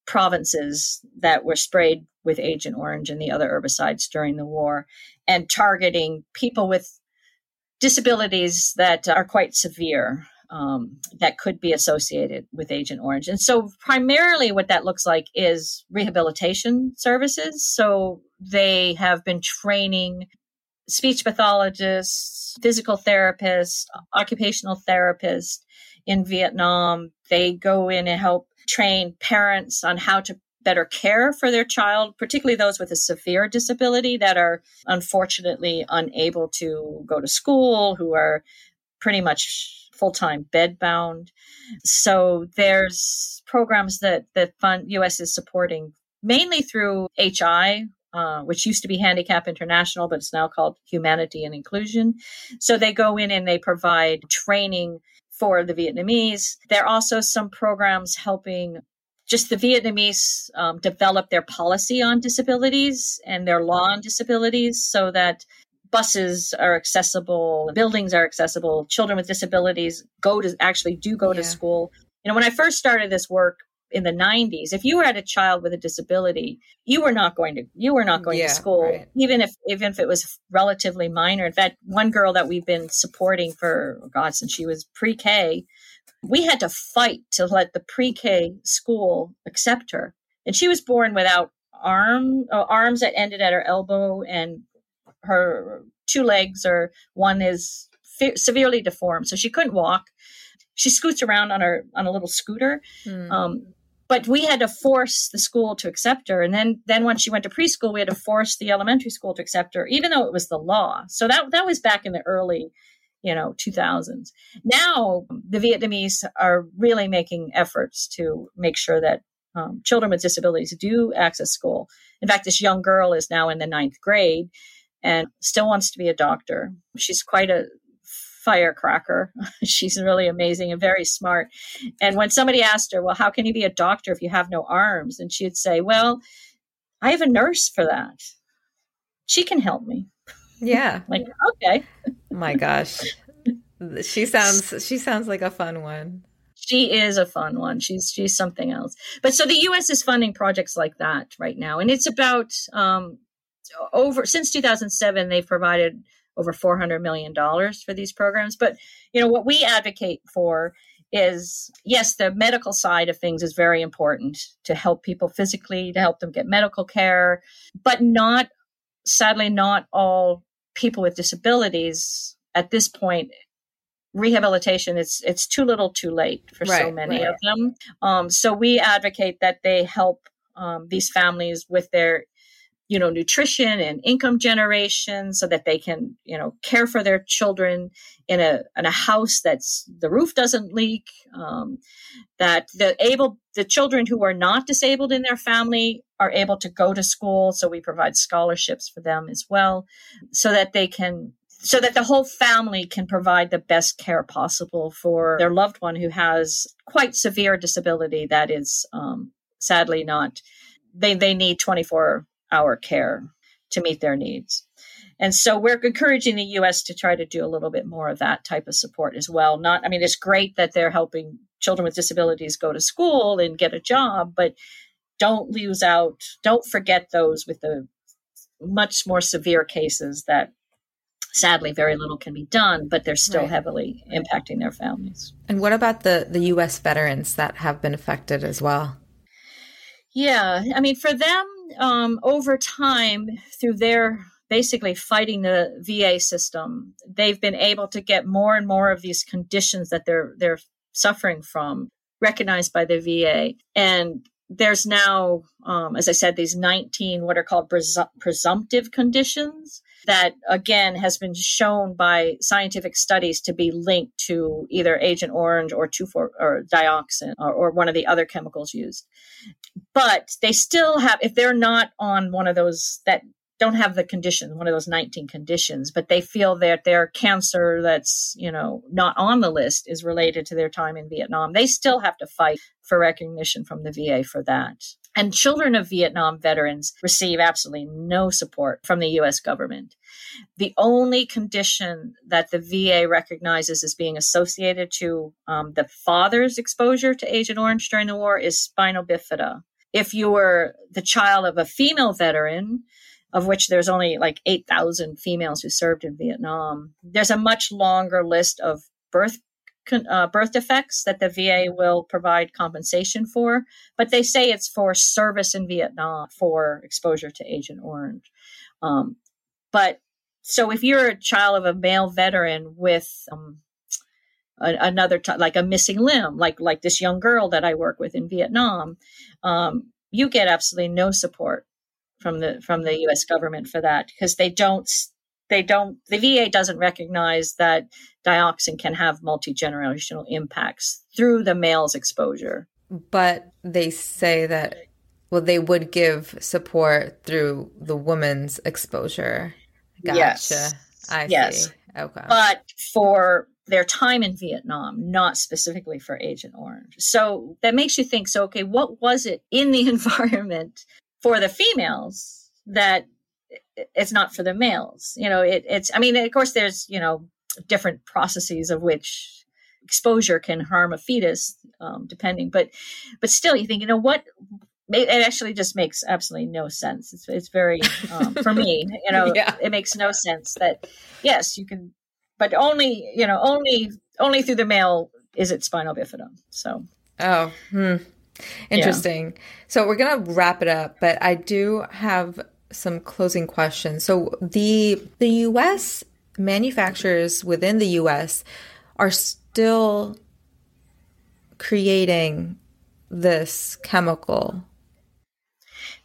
provinces that were sprayed with Agent Orange and the other herbicides during the war, and targeting people with disabilities that are quite severe. Um, that could be associated with Agent Orange. And so, primarily, what that looks like is rehabilitation services. So, they have been training speech pathologists, physical therapists, occupational therapists in Vietnam. They go in and help train parents on how to better care for their child, particularly those with a severe disability that are unfortunately unable to go to school, who are pretty much full time bedbound. So there's programs that the fund US is supporting mainly through HI, uh, which used to be Handicap International, but it's now called Humanity and Inclusion. So they go in and they provide training for the Vietnamese. There are also some programs helping just the Vietnamese um, develop their policy on disabilities and their law on disabilities so that buses are accessible, buildings are accessible, children with disabilities go to actually do go yeah. to school. You know, when I first started this work in the 90s if you had a child with a disability you were not going to you were not going yeah, to school right. even if even if it was relatively minor in fact one girl that we've been supporting for oh god since she was pre-k we had to fight to let the pre-k school accept her. And she was born without arm uh, arms that ended at her elbow and her two legs or one is fe- severely deformed so she couldn't walk. She scoots around on her on a little scooter. Mm. um, but we had to force the school to accept her. And then then when she went to preschool we had to force the elementary school to accept her even though it was the law. So that that was back in the early you know 2000s now the vietnamese are really making efforts to make sure that um, children with disabilities do access school in fact this young girl is now in the ninth grade and still wants to be a doctor she's quite a firecracker. She's really amazing and very smart. And when somebody asked her, Well, how can you be a doctor if you have no arms? And she'd say, Well, I have a nurse for that. She can help me. Yeah. like, okay. My gosh. She sounds she sounds like a fun one. She is a fun one. She's she's something else. But so the US is funding projects like that right now. And it's about um over since 2007 they've provided over 400 million dollars for these programs but you know what we advocate for is yes the medical side of things is very important to help people physically to help them get medical care but not sadly not all people with disabilities at this point rehabilitation it's it's too little too late for right, so many right. of them um, so we advocate that they help um, these families with their you know nutrition and income generation so that they can you know care for their children in a in a house that's the roof doesn't leak um, that the able the children who are not disabled in their family are able to go to school so we provide scholarships for them as well so that they can so that the whole family can provide the best care possible for their loved one who has quite severe disability that is um, sadly not they, they need 24 our care to meet their needs. And so we're encouraging the US to try to do a little bit more of that type of support as well. Not, I mean, it's great that they're helping children with disabilities go to school and get a job, but don't lose out, don't forget those with the much more severe cases that sadly very little can be done, but they're still right. heavily impacting their families. And what about the, the US veterans that have been affected as well? Yeah, I mean, for them, um, over time, through their basically fighting the VA system, they've been able to get more and more of these conditions that they're they're suffering from recognized by the VA, and there's now, um, as I said, these 19 what are called presum- presumptive conditions that again has been shown by scientific studies to be linked to either Agent Orange or 2, or dioxin or, or one of the other chemicals used. But they still have, if they're not on one of those that don't have the condition, one of those 19 conditions, but they feel that their cancer that's, you know, not on the list is related to their time in Vietnam. They still have to fight for recognition from the VA for that. And children of Vietnam veterans receive absolutely no support from the US government. The only condition that the VA recognizes as being associated to um, the father's exposure to Agent Orange during the war is spinal bifida. If you were the child of a female veteran, of which there's only like 8,000 females who served in Vietnam, there's a much longer list of birth uh, birth defects that the VA will provide compensation for, but they say it's for service in Vietnam for exposure to Agent Orange. Um, but so if you're a child of a male veteran with um, a, another t- like a missing limb, like like this young girl that I work with in Vietnam, um, you get absolutely no support from the from the U.S. government for that because they don't they don't the VA doesn't recognize that dioxin can have multi-generational impacts through the male's exposure. But they say that well they would give support through the woman's exposure. Gotcha. Yes. I yes. see. Okay. But for their time in Vietnam, not specifically for Agent Orange. So that makes you think so, okay, what was it in the environment for the females that it's not for the males. You know, it, it's, I mean, of course, there's, you know, different processes of which exposure can harm a fetus, um, depending, but, but still, you think, you know, what, it, actually just makes absolutely no sense. It's, it's very, um, for me, you know, yeah. it makes no sense that, yes, you can, but only, you know, only, only through the male is it spinal bifida. So, oh, hmm. Interesting. Yeah. So we're going to wrap it up, but I do have some closing questions. So the the US manufacturers within the US are still creating this chemical.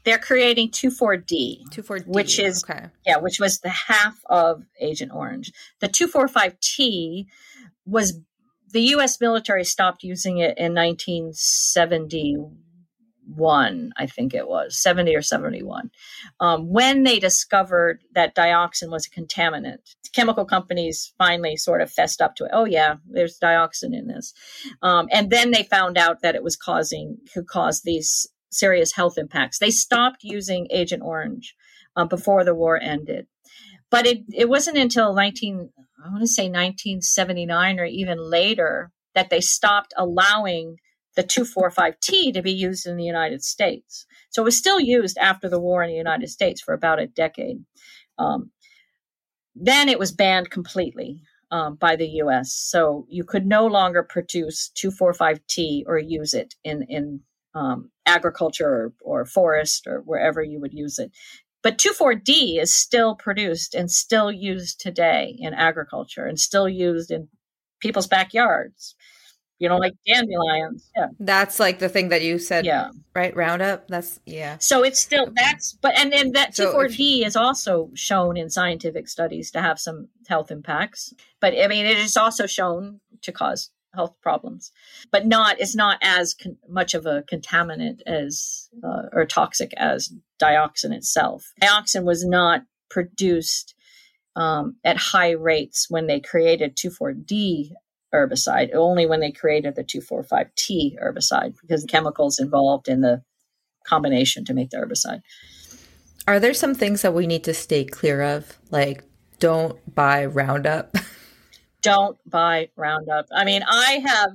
They're creating 2,4-D, 2,4-D, which is okay. yeah, which was the half of Agent Orange. The 2,4,5-T was the U.S. military stopped using it in 1970 one, I think it was 70 or 71, um, when they discovered that dioxin was a contaminant. Chemical companies finally sort of fessed up to it. Oh, yeah, there's dioxin in this. Um, and then they found out that it was causing, could cause these serious health impacts. They stopped using Agent Orange uh, before the war ended. But it, it wasn't until 19, I want to say 1979 or even later that they stopped allowing the 245T to be used in the United States. So it was still used after the war in the United States for about a decade. Um, then it was banned completely um, by the US. So you could no longer produce 245T or use it in, in um, agriculture or, or forest or wherever you would use it. But 24D is still produced and still used today in agriculture and still used in people's backyards. You know, like dandelions. Yeah. That's like the thing that you said. Yeah. Right. Roundup. That's, yeah. So it's still, that's, but, and then that 24D is also shown in scientific studies to have some health impacts. But I mean, it is also shown to cause health problems, but not it's not as con- much of a contaminant as uh, or toxic as dioxin itself. Dioxin was not produced um, at high rates when they created 2,4-D herbicide, only when they created the 2,4,5-T herbicide because the chemicals involved in the combination to make the herbicide. Are there some things that we need to stay clear of, like don't buy Roundup? don't buy Roundup. I mean, I have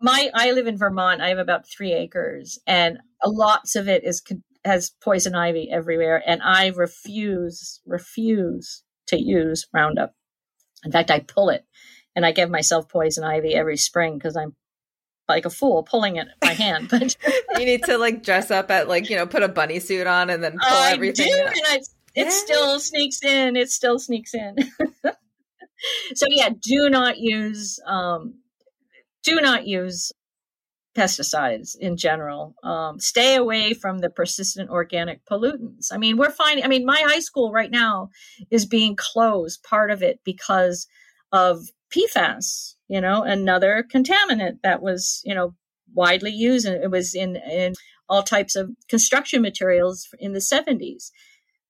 my I live in Vermont. I have about three acres, and lots of it is has poison ivy everywhere, and I refuse refuse to use Roundup. In fact, I pull it, and I give myself poison ivy every spring because I'm like a fool pulling it by hand. But you need to like dress up at like you know put a bunny suit on and then pull I everything. Do, and I, it yeah. still sneaks in. It still sneaks in. so yeah, do not use um, do not use pesticides in general. Um, stay away from the persistent organic pollutants. I mean, we're finding. I mean, my high school right now is being closed. Part of it because of PFAS. You know, another contaminant that was you know widely used, and it was in in all types of construction materials in the 70s.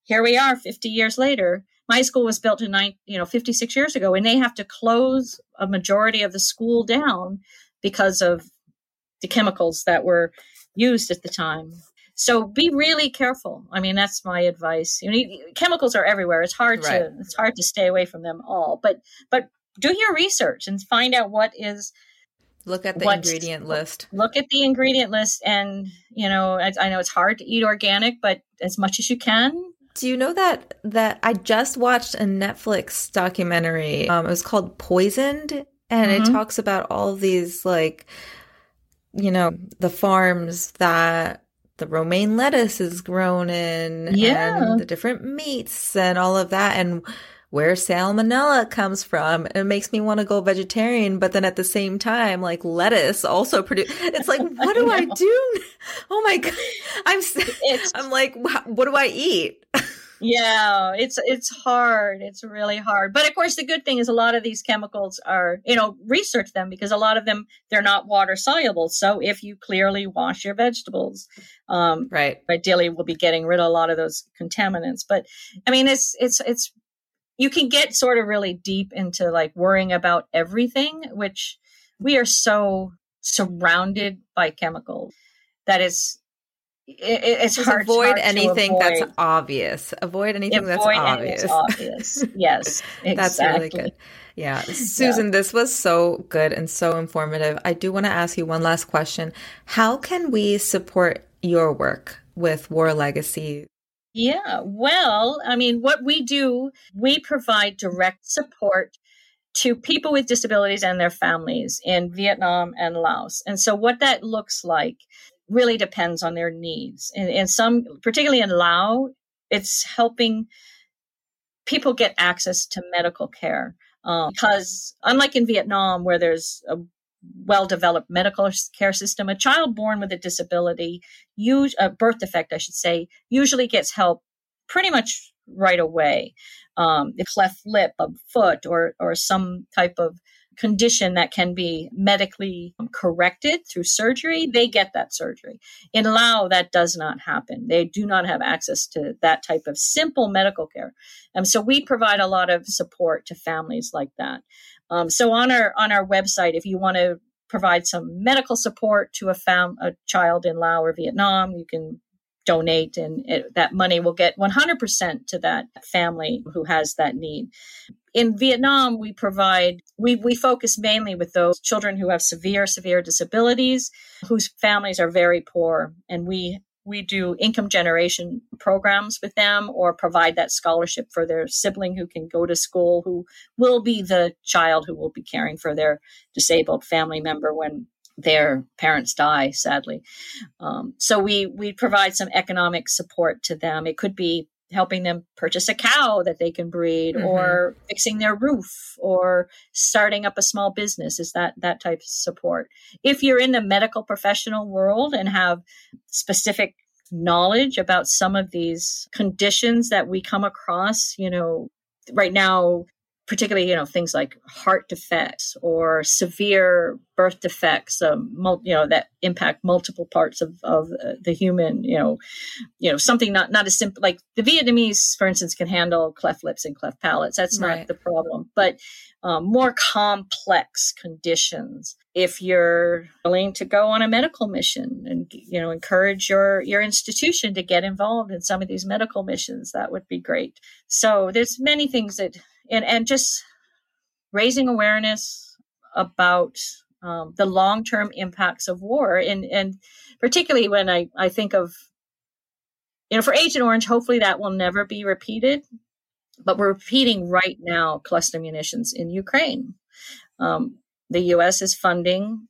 Here we are 50 years later my school was built in nine, you know, 56 years ago, and they have to close a majority of the school down because of the chemicals that were used at the time. So be really careful. I mean, that's my advice. You know, chemicals are everywhere. It's hard right. to it's hard to stay away from them all. But but do your research and find out what is look at the ingredient list look at the ingredient list and you know I, I, know it's hard to eat organic but as much as you can do you know that that I just watched a Netflix documentary? Um, it was called Poisoned, and mm-hmm. it talks about all these like, you know, the farms that the romaine lettuce is grown in, yeah, and the different meats and all of that, and where salmonella comes from. It makes me want to go vegetarian, but then at the same time, like lettuce also produce. It's like, what do I, I do? Oh my god, I'm it's, I'm like, what do I eat? yeah, it's it's hard. It's really hard. But of course, the good thing is a lot of these chemicals are, you know, research them because a lot of them they're not water soluble. So if you clearly wash your vegetables, um, right, ideally, we'll be getting rid of a lot of those contaminants. But I mean, it's it's it's you can get sort of really deep into like worrying about everything, which we are so surrounded by chemicals that it's it, it's Just hard. Avoid hard anything avoid. that's obvious. Avoid anything avoid that's obvious. obvious. Yes, exactly. that's really good. Yeah, Susan, yeah. this was so good and so informative. I do want to ask you one last question. How can we support your work with War Legacy? Yeah, well, I mean, what we do, we provide direct support to people with disabilities and their families in Vietnam and Laos. And so, what that looks like really depends on their needs. And, some, particularly in Laos, it's helping people get access to medical care. Um, because unlike in Vietnam, where there's a well developed medical care system. A child born with a disability, use, a birth defect, I should say, usually gets help pretty much right away. Um, the cleft lip, a foot, or or some type of condition that can be medically corrected through surgery, they get that surgery. In Laos, that does not happen. They do not have access to that type of simple medical care. And so we provide a lot of support to families like that. Um, so on our on our website, if you want to provide some medical support to a fam a child in Laos or Vietnam. You can donate and it, that money will get 100% to that family who has that need. In Vietnam, we provide, we, we focus mainly with those children who have severe, severe disabilities, whose families are very poor. And we we do income generation programs with them or provide that scholarship for their sibling who can go to school who will be the child who will be caring for their disabled family member when their parents die sadly. Um, so we we provide some economic support to them. It could be helping them purchase a cow that they can breed mm-hmm. or fixing their roof or starting up a small business is that that type of support if you're in the medical professional world and have specific knowledge about some of these conditions that we come across you know right now particularly you know things like heart defects or severe birth defects um, mul- you know that impact multiple parts of, of uh, the human you know you know something not not as simple like the vietnamese for instance can handle cleft lips and cleft palates. That's not right. the problem. But um, more complex conditions if you're willing to go on a medical mission and you know encourage your your institution to get involved in some of these medical missions that would be great. So there's many things that and and just raising awareness about um, the long term impacts of war, and and particularly when I I think of you know for Agent Orange, hopefully that will never be repeated, but we're repeating right now cluster munitions in Ukraine. Um, the U.S. is funding,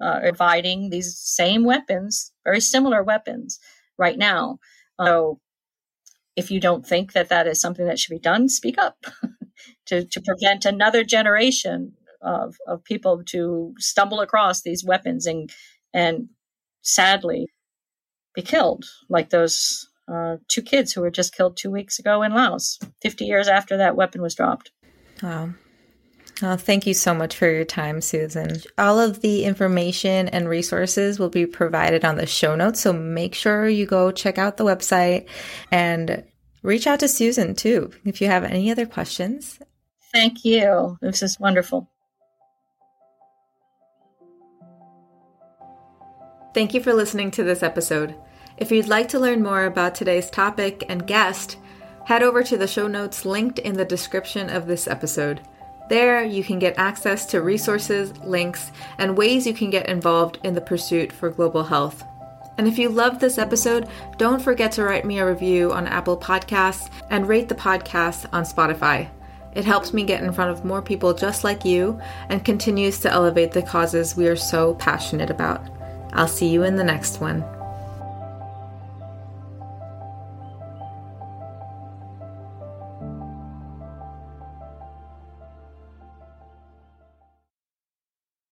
uh, providing these same weapons, very similar weapons, right now. So, if you don't think that that is something that should be done, speak up. to, to prevent another generation of, of people to stumble across these weapons and and sadly be killed like those uh, two kids who were just killed two weeks ago in Laos, 50 years after that weapon was dropped. Wow. Thank you so much for your time, Susan. All of the information and resources will be provided on the show notes, so make sure you go check out the website and reach out to Susan too if you have any other questions. Thank you. This is wonderful. Thank you for listening to this episode. If you'd like to learn more about today's topic and guest, head over to the show notes linked in the description of this episode. There, you can get access to resources, links, and ways you can get involved in the pursuit for global health. And if you loved this episode, don't forget to write me a review on Apple Podcasts and rate the podcast on Spotify. It helps me get in front of more people just like you and continues to elevate the causes we are so passionate about. I'll see you in the next one.